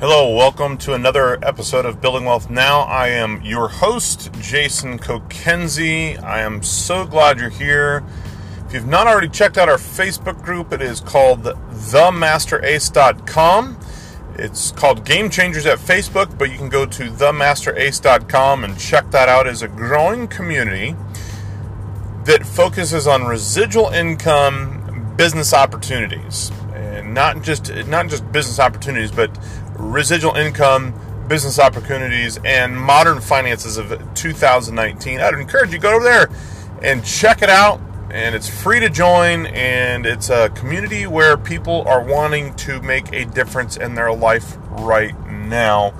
Hello, welcome to another episode of Building Wealth Now. I am your host, Jason Kokenzie. I am so glad you're here. If you've not already checked out our Facebook group, it is called themasterace.com. It's called Game Changers at Facebook, but you can go to themasterace.com and check that out as a growing community that focuses on residual income business opportunities. And not just not just business opportunities, but residual income business opportunities and modern finances of 2019. I'd encourage you go over there and check it out. And it's free to join, and it's a community where people are wanting to make a difference in their life right now,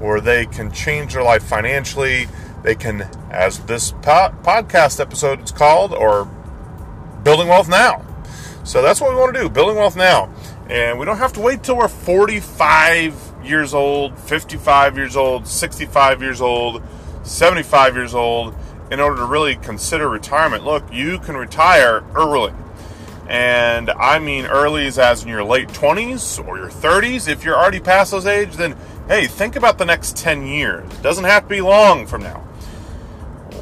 where they can change their life financially. They can, as this po- podcast episode is called, or Building Wealth Now. So that's what we want to do, Building Wealth Now. And we don't have to wait till we're 45 years old, 55 years old, 65 years old, 75 years old in order to really consider retirement. Look, you can retire early. And I mean early is as in your late 20s or your 30s. If you're already past those age, then hey, think about the next 10 years. It doesn't have to be long from now.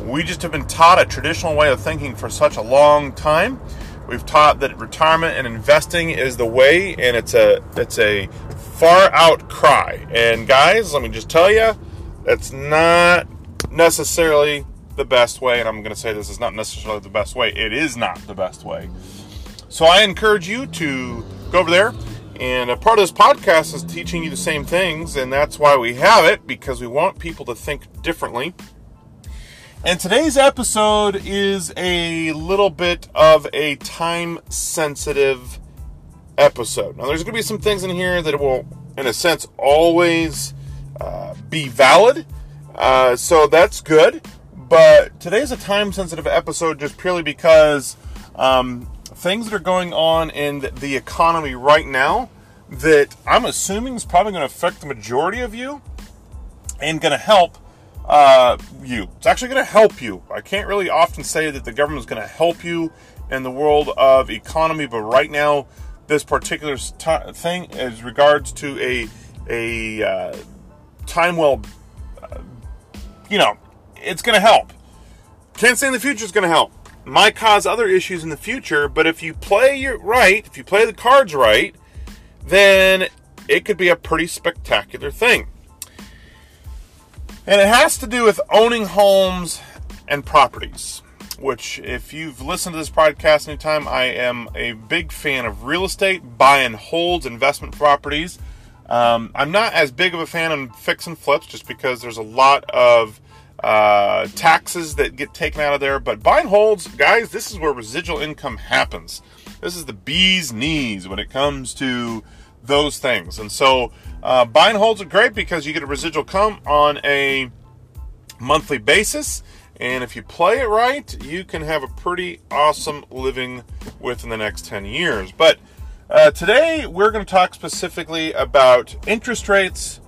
We just have been taught a traditional way of thinking for such a long time. We've taught that retirement and investing is the way, and it's a it's a far out cry. And guys, let me just tell you, that's not necessarily the best way. And I'm going to say this is not necessarily the best way. It is not the best way. So I encourage you to go over there. And a part of this podcast is teaching you the same things, and that's why we have it because we want people to think differently. And today's episode is a little bit of a time sensitive episode. Now, there's going to be some things in here that will, in a sense, always uh, be valid. Uh, so that's good. But today's a time sensitive episode just purely because um, things that are going on in the economy right now that I'm assuming is probably going to affect the majority of you and going to help uh, you. It's actually going to help you. I can't really often say that the government is going to help you in the world of economy, but right now, this particular t- thing, as regards to a a uh, time well, uh, you know, it's going to help. Can't say in the future it's going to help. Might cause other issues in the future, but if you play your right, if you play the cards right, then it could be a pretty spectacular thing. And it has to do with owning homes and properties, which, if you've listened to this podcast anytime, I am a big fan of real estate, buy and holds, investment properties. Um, I'm not as big of a fan of fix and flips just because there's a lot of uh, taxes that get taken out of there. But buy and holds, guys, this is where residual income happens. This is the bee's knees when it comes to those things. And so uh, buy and holds are great because you get a residual come on a monthly basis. And if you play it right, you can have a pretty awesome living within the next 10 years. But uh, today we're going to talk specifically about interest rates,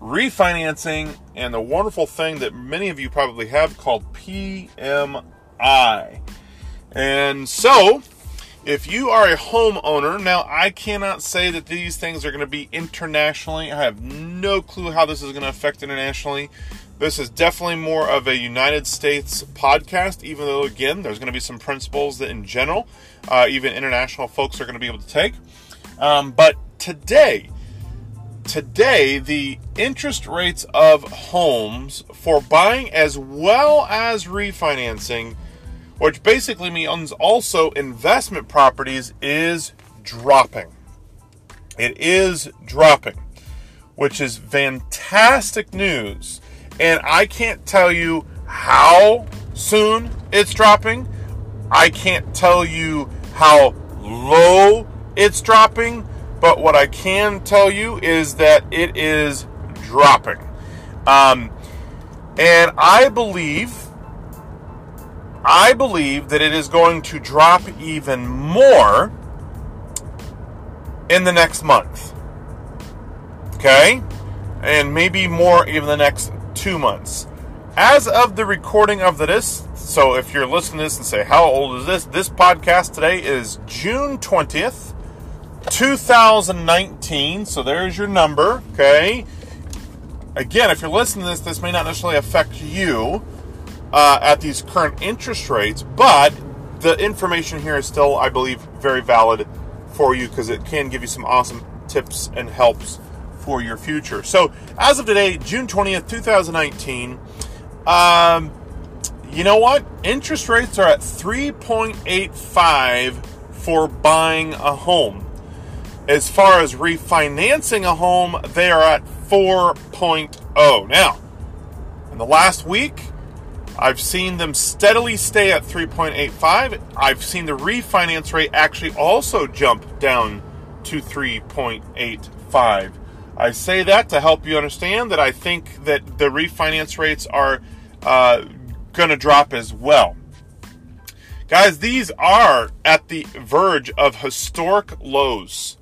refinancing, and the wonderful thing that many of you probably have called PMI. And so, if you are a homeowner, now I cannot say that these things are going to be internationally. I have no clue how this is going to affect internationally. This is definitely more of a United States podcast, even though, again, there's going to be some principles that, in general, uh, even international folks are going to be able to take. Um, but today, today, the interest rates of homes for buying as well as refinancing which basically means also investment properties is dropping. It is dropping, which is fantastic news. And I can't tell you how soon it's dropping. I can't tell you how low it's dropping. But what I can tell you is that it is dropping. Um, and I believe I believe that it is going to drop even more in the next month. Okay? And maybe more even the next two months. As of the recording of this, so if you're listening to this and say, How old is this? This podcast today is June 20th, 2019, so there's your number, okay? Again, if you're listening to this, this may not necessarily affect you uh, at these current interest rates, but the information here is still, I believe, very valid for you because it can give you some awesome tips and helps for your future. So, as of today, June 20th, 2019, um, you know what? Interest rates are at 3.85 for buying a home. As far as refinancing a home, they are at 4.0. Now, in the last week, I've seen them steadily stay at 3.85. I've seen the refinance rate actually also jump down to 3.85. I say that to help you understand that I think that the refinance rates are uh, going to drop as well. Guys, these are at the verge of historic lows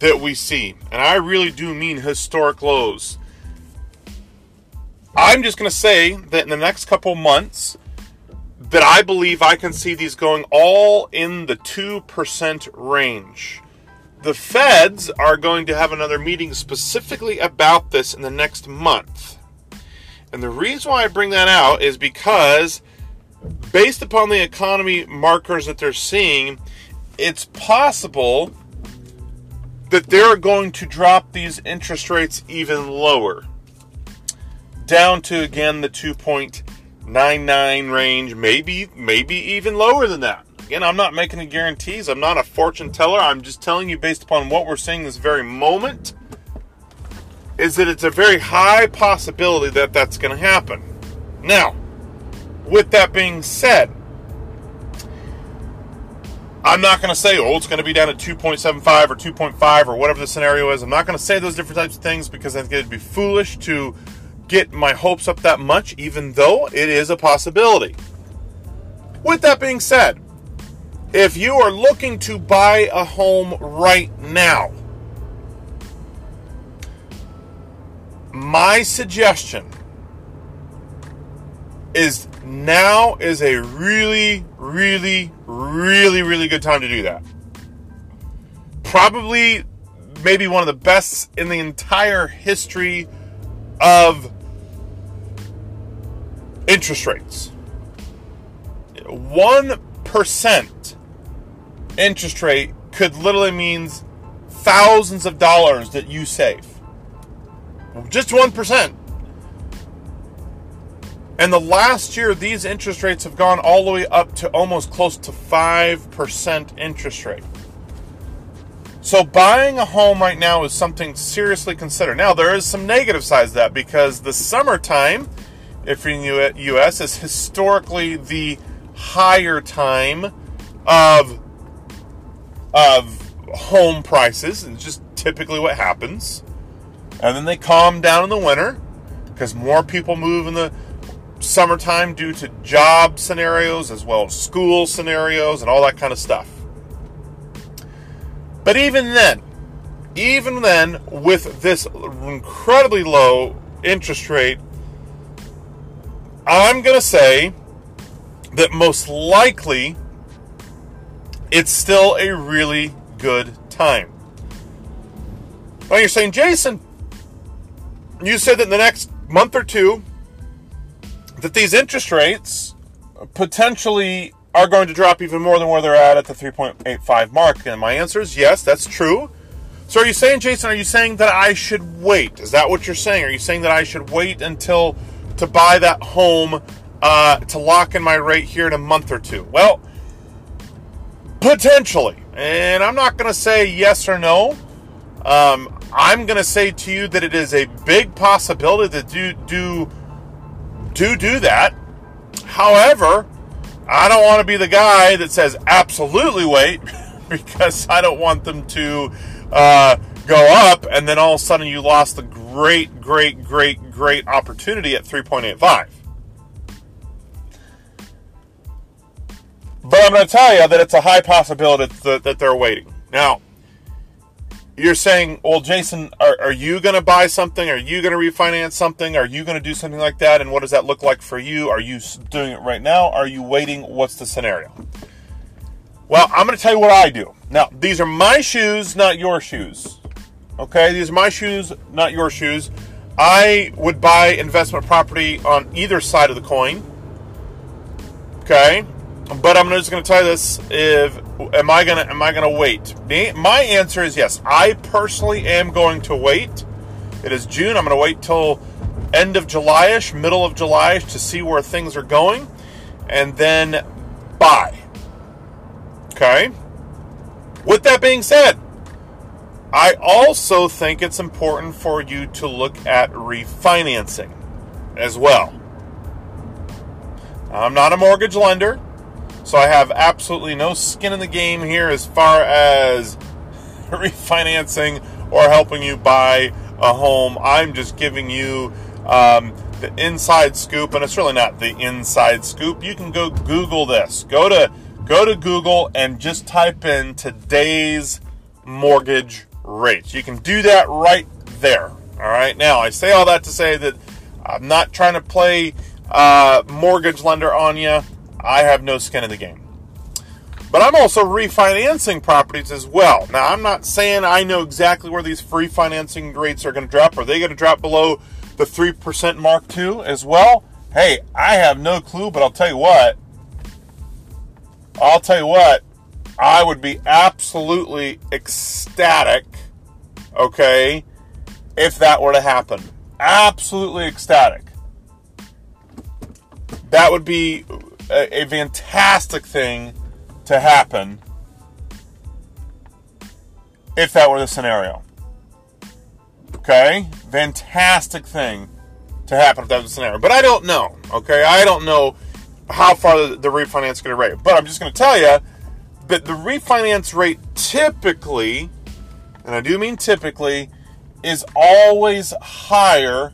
that we see. And I really do mean historic lows. I'm just going to say that in the next couple months, that I believe I can see these going all in the 2% range. The feds are going to have another meeting specifically about this in the next month. And the reason why I bring that out is because, based upon the economy markers that they're seeing, it's possible that they're going to drop these interest rates even lower down to again the 2.99 range, maybe maybe even lower than that. Again, I'm not making any guarantees. I'm not a fortune teller. I'm just telling you based upon what we're seeing this very moment is that it's a very high possibility that that's going to happen. Now, with that being said, I'm not going to say, oh, it's going to be down at 2.75 or 2.5 or whatever the scenario is. I'm not going to say those different types of things because I think it'd be foolish to get my hopes up that much, even though it is a possibility. With that being said, if you are looking to buy a home right now, my suggestion is now is a really, really, really, really good time to do that. Probably, maybe one of the best in the entire history of interest rates. 1% interest rate could literally means thousands of dollars that you save. Just 1%. And the last year, these interest rates have gone all the way up to almost close to 5% interest rate. So buying a home right now is something seriously consider. Now, there is some negative sides to that because the summertime – if you're in the U.S., is historically the higher time of of home prices, and just typically what happens. And then they calm down in the winter because more people move in the summertime due to job scenarios as well as school scenarios and all that kind of stuff. But even then, even then, with this incredibly low interest rate I'm going to say that most likely it's still a really good time. Now you're saying, Jason, you said that in the next month or two that these interest rates potentially are going to drop even more than where they're at at the 3.85 mark. And my answer is yes, that's true. So are you saying, Jason, are you saying that I should wait? Is that what you're saying? Are you saying that I should wait until to buy that home uh, to lock in my rate here in a month or two? Well, potentially. And I'm not going to say yes or no. Um, I'm going to say to you that it is a big possibility to do do do do that. However, I don't want to be the guy that says absolutely wait because I don't want them to uh, go up and then all of a sudden you lost the great, great, great, great opportunity at 3.85. But I'm going to tell you that it's a high possibility that, that they're waiting. Now, you're saying, well, Jason, are, are you going to buy something? Are you going to refinance something? Are you going to do something like that? And what does that look like for you? Are you doing it right now? Are you waiting? What's the scenario? Well, I'm going to tell you what I do. Now, these are my shoes, not your shoes. Okay, these are my shoes, not your shoes. I would buy investment property on either side of the coin. Okay, but I'm just going to tell you this: if am I going to am I going to wait? My answer is yes. I personally am going to wait. It is June. I'm going to wait till end of Julyish, middle of July to see where things are going, and then buy. Okay. With that being said, I also think it's important for you to look at refinancing as well. I'm not a mortgage lender, so I have absolutely no skin in the game here as far as refinancing or helping you buy a home. I'm just giving you um, the inside scoop, and it's really not the inside scoop. You can go Google this. Go to go to Google and just type in today's mortgage rates. You can do that right there. All right. Now, I say all that to say that I'm not trying to play uh, mortgage lender on you. I have no skin in the game. But I'm also refinancing properties as well. Now, I'm not saying I know exactly where these refinancing rates are going to drop. Are they going to drop below the 3% mark too as well? Hey, I have no clue, but I'll tell you what. I'll tell you what. I would be absolutely ecstatic, okay, if that were to happen. Absolutely ecstatic. That would be a, a fantastic thing to happen if that were the scenario. Okay? Fantastic thing to happen if that was the scenario. But I don't know. Okay? I don't know how far the, the refinance is going to rate. But I'm just going to tell you that the refinance rate typically, and I do mean typically, is always higher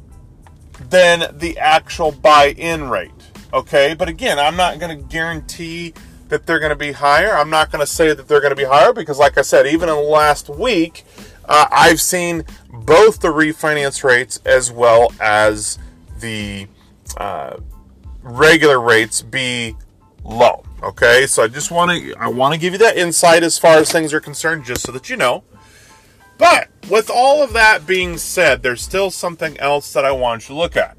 than the actual buy in rate. Okay? But again, I'm not going to guarantee that they're going to be higher. I'm not going to say that they're going to be higher because, like I said, even in the last week, uh, I've seen both the refinance rates as well as the uh, regular rates be low. Okay, so I just want to I want to give you that insight as far as things are concerned, just so that you know. But with all of that being said, there's still something else that I want you to look at.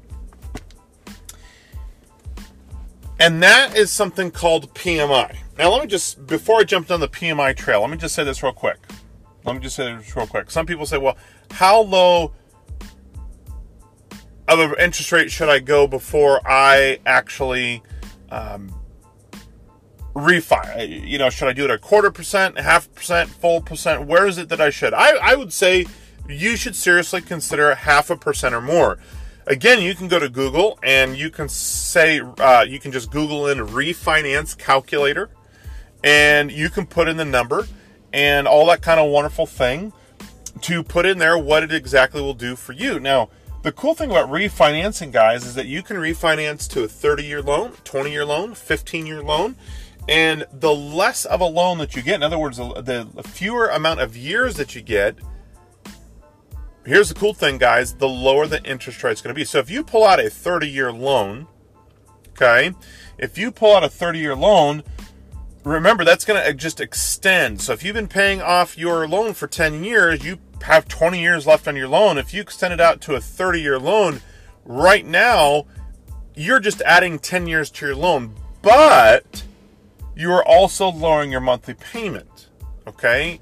And that is something called PMI. Now, let me just, before I jump down the PMI trail, let me just say this real quick. Let me just say this real quick. Some people say, well, how low of an interest rate should I go before I actually um, refi? You know, should I do it a quarter percent, half percent, full percent? Where is it that I should? I, I would say you should seriously consider half a percent or more. Again, you can go to Google and you can say, uh, you can just Google in refinance calculator and you can put in the number and all that kind of wonderful thing to put in there what it exactly will do for you. Now, the cool thing about refinancing, guys, is that you can refinance to a 30 year loan, 20 year loan, 15 year loan. And the less of a loan that you get, in other words, the fewer amount of years that you get, here's the cool thing, guys, the lower the interest rate is going to be. So if you pull out a 30 year loan, okay, if you pull out a 30 year loan, remember that's going to just extend. So if you've been paying off your loan for 10 years, you have 20 years left on your loan. If you extend it out to a 30 year loan, right now, you're just adding 10 years to your loan, but you are also lowering your monthly payment. Okay?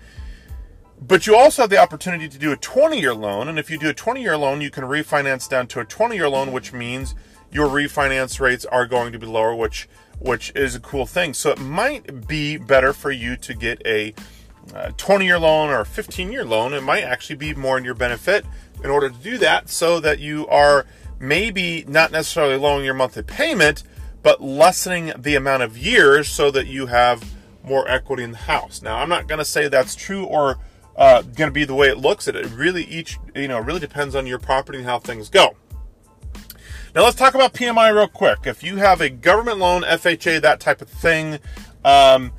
But you also have the opportunity to do a 20 year loan. And if you do a 20 year loan, you can refinance down to a 20 year loan, which means your refinance rates are going to be lower, which which is a cool thing. So it might be better for you to get a uh, 20 year loan or a 15 year loan. It might actually be more in your benefit in order to do that so that you are maybe not necessarily lowering your monthly payment, but lessening the amount of years so that you have more equity in the house. Now, I'm not going to say that's true or uh, going to be the way it looks. It really each you know really depends on your property and how things go. Now let's talk about PMI real quick. If you have a government loan, FHA, that type of thing, um,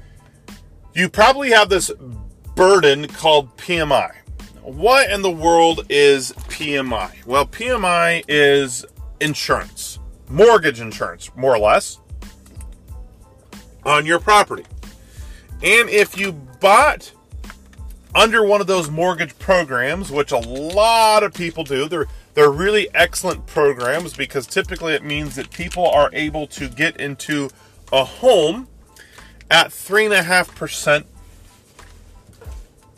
you probably have this burden called PMI. What in the world is PMI? Well, PMI is insurance, mortgage insurance, more or less, on your property. And if you bought under one of those mortgage programs, which a lot of people do, they're they're really excellent programs because typically it means that people are able to get into a home at three and a half percent,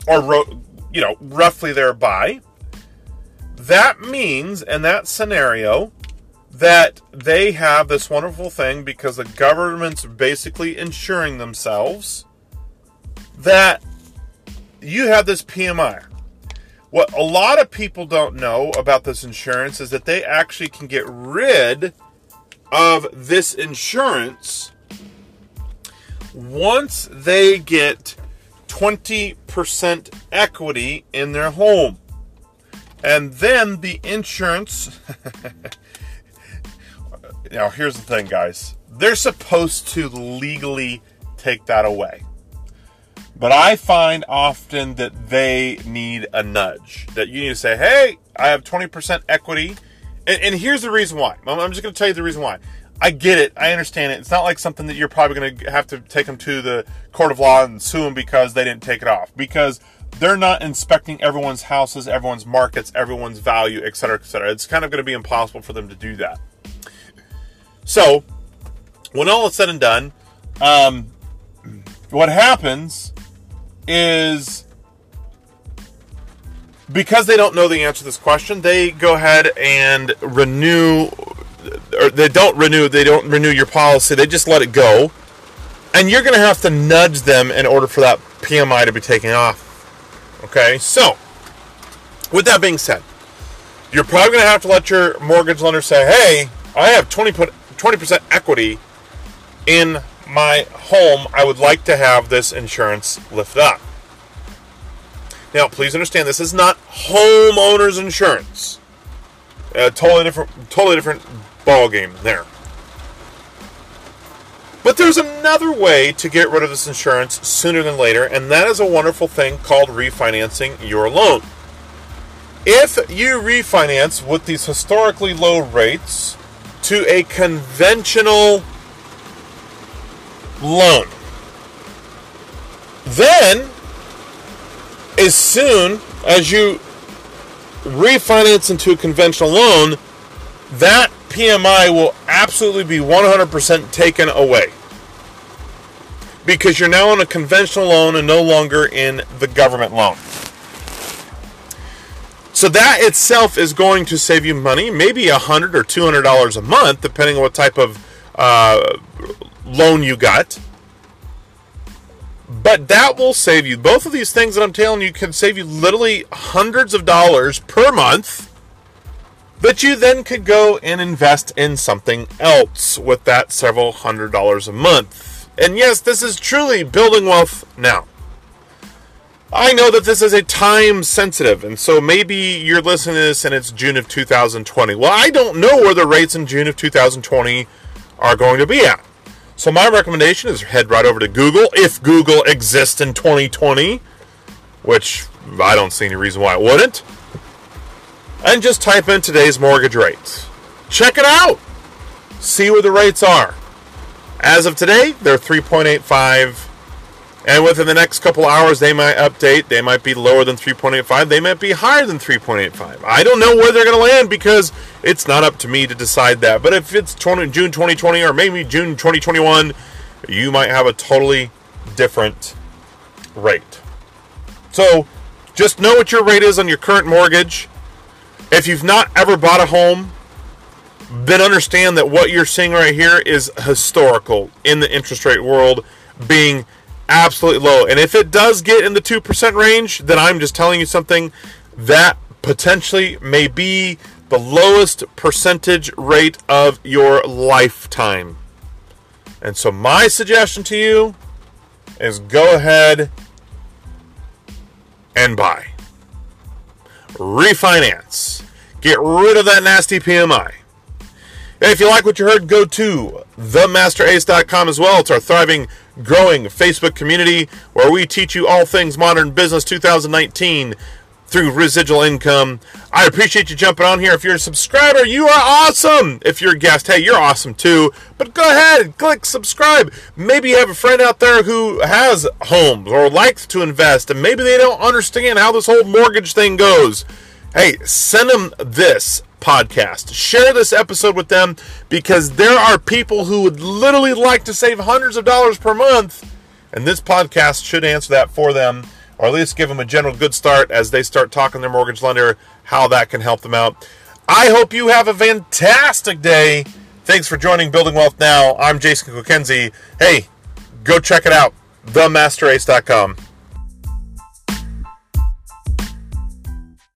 or you know, roughly thereby. That means in that scenario that they have this wonderful thing because the government's basically insuring themselves that you have this PMI. What a lot of people don't know about this insurance is that they actually can get rid of this insurance once they get 20% equity in their home. And then the insurance. now, here's the thing, guys. They're supposed to legally take that away. But I find often that they need a nudge. That you need to say, hey, I have 20% equity. And, and here's the reason why. I'm, just going to tell you the reason why. I get it. I understand it. It's not like something that you're probably going to have to take them to the court of law and sue them because they didn't take it off. Because they're not inspecting everyone's houses, everyone's markets, everyone's value, et cetera, et cetera. It's kind of going to be impossible for them to do that. So, when all is said and done, um, what happens is because they don't know the answer to this question, they go ahead and renew, or they don't renew, they don't renew your policy, they just let it go. And you're going to have to nudge them in order for that PMI to be taken off. Okay, so with that being said, you're probably going to have to let your mortgage lender say, hey, I have 20, 20% equity in my home, I would like to have this insurance lift up. Now, please understand, this is not homeowners insurance. A totally different, totally different ball game there. But there's another way to get rid of this insurance sooner than later, and that is a wonderful thing called refinancing your loan. If you refinance with these historically low rates to a conventional loan. Then, as soon as you refinance into a conventional loan, that PMI will absolutely be 100% taken away. Because you're now on a conventional loan and no longer in the government loan. So that itself is going to save you money, maybe a hundred or two hundred dollars a month, depending on what type of uh, loan you got. But that will save you. Both of these things that I'm telling you can save you literally hundreds of dollars per month that you then could go and invest in something else with that several hundred dollars a month. And yes, this is truly building wealth now. I know that this is a time sensitive, and so maybe you're listening to this and it's June of 2020. Well, I don't know where the rates in June of 2020 are going to be at. So my recommendation is head right over to Google if Google exists in 2020, which I don't see any reason why it wouldn't. And just type in today's mortgage rates. Check it out. See where the rates are. As of today, they're 3.85 and within the next couple hours, they might update. They might be lower than 3.85. They might be higher than 3.85. I don't know where they're going to land because it's not up to me to decide that. But if it's 20, June 2020 or maybe June 2021, you might have a totally different rate. So just know what your rate is on your current mortgage. If you've not ever bought a home, then understand that what you're seeing right here is historical in the interest rate world being absolutely low. And if it does get in the 2% range, then I'm just telling you something that potentially may be the lowest percentage rate of your lifetime. And so, my suggestion to you is go ahead and buy. Refinance. Get rid of that nasty PMI. And if you like what you heard, go to themasterace.com as well. It's our thriving growing Facebook community where we teach you all things modern business 2019 through residual income. I appreciate you jumping on here. If you're a subscriber, you are awesome. If you're a guest, hey, you're awesome too. But go ahead, click subscribe. Maybe you have a friend out there who has homes or likes to invest, and maybe they don't understand how this whole mortgage thing goes. Hey, send them this podcast. Share this episode with them because there are people who would literally like to save hundreds of dollars per month, and this podcast should answer that for them or at least give them a general good start as they start talking to their mortgage lender how that can help them out. I hope you have a fantastic day. Thanks for joining Building Wealth Now. I'm Jason Kokenzie. Hey, go check it out, themasterace.com.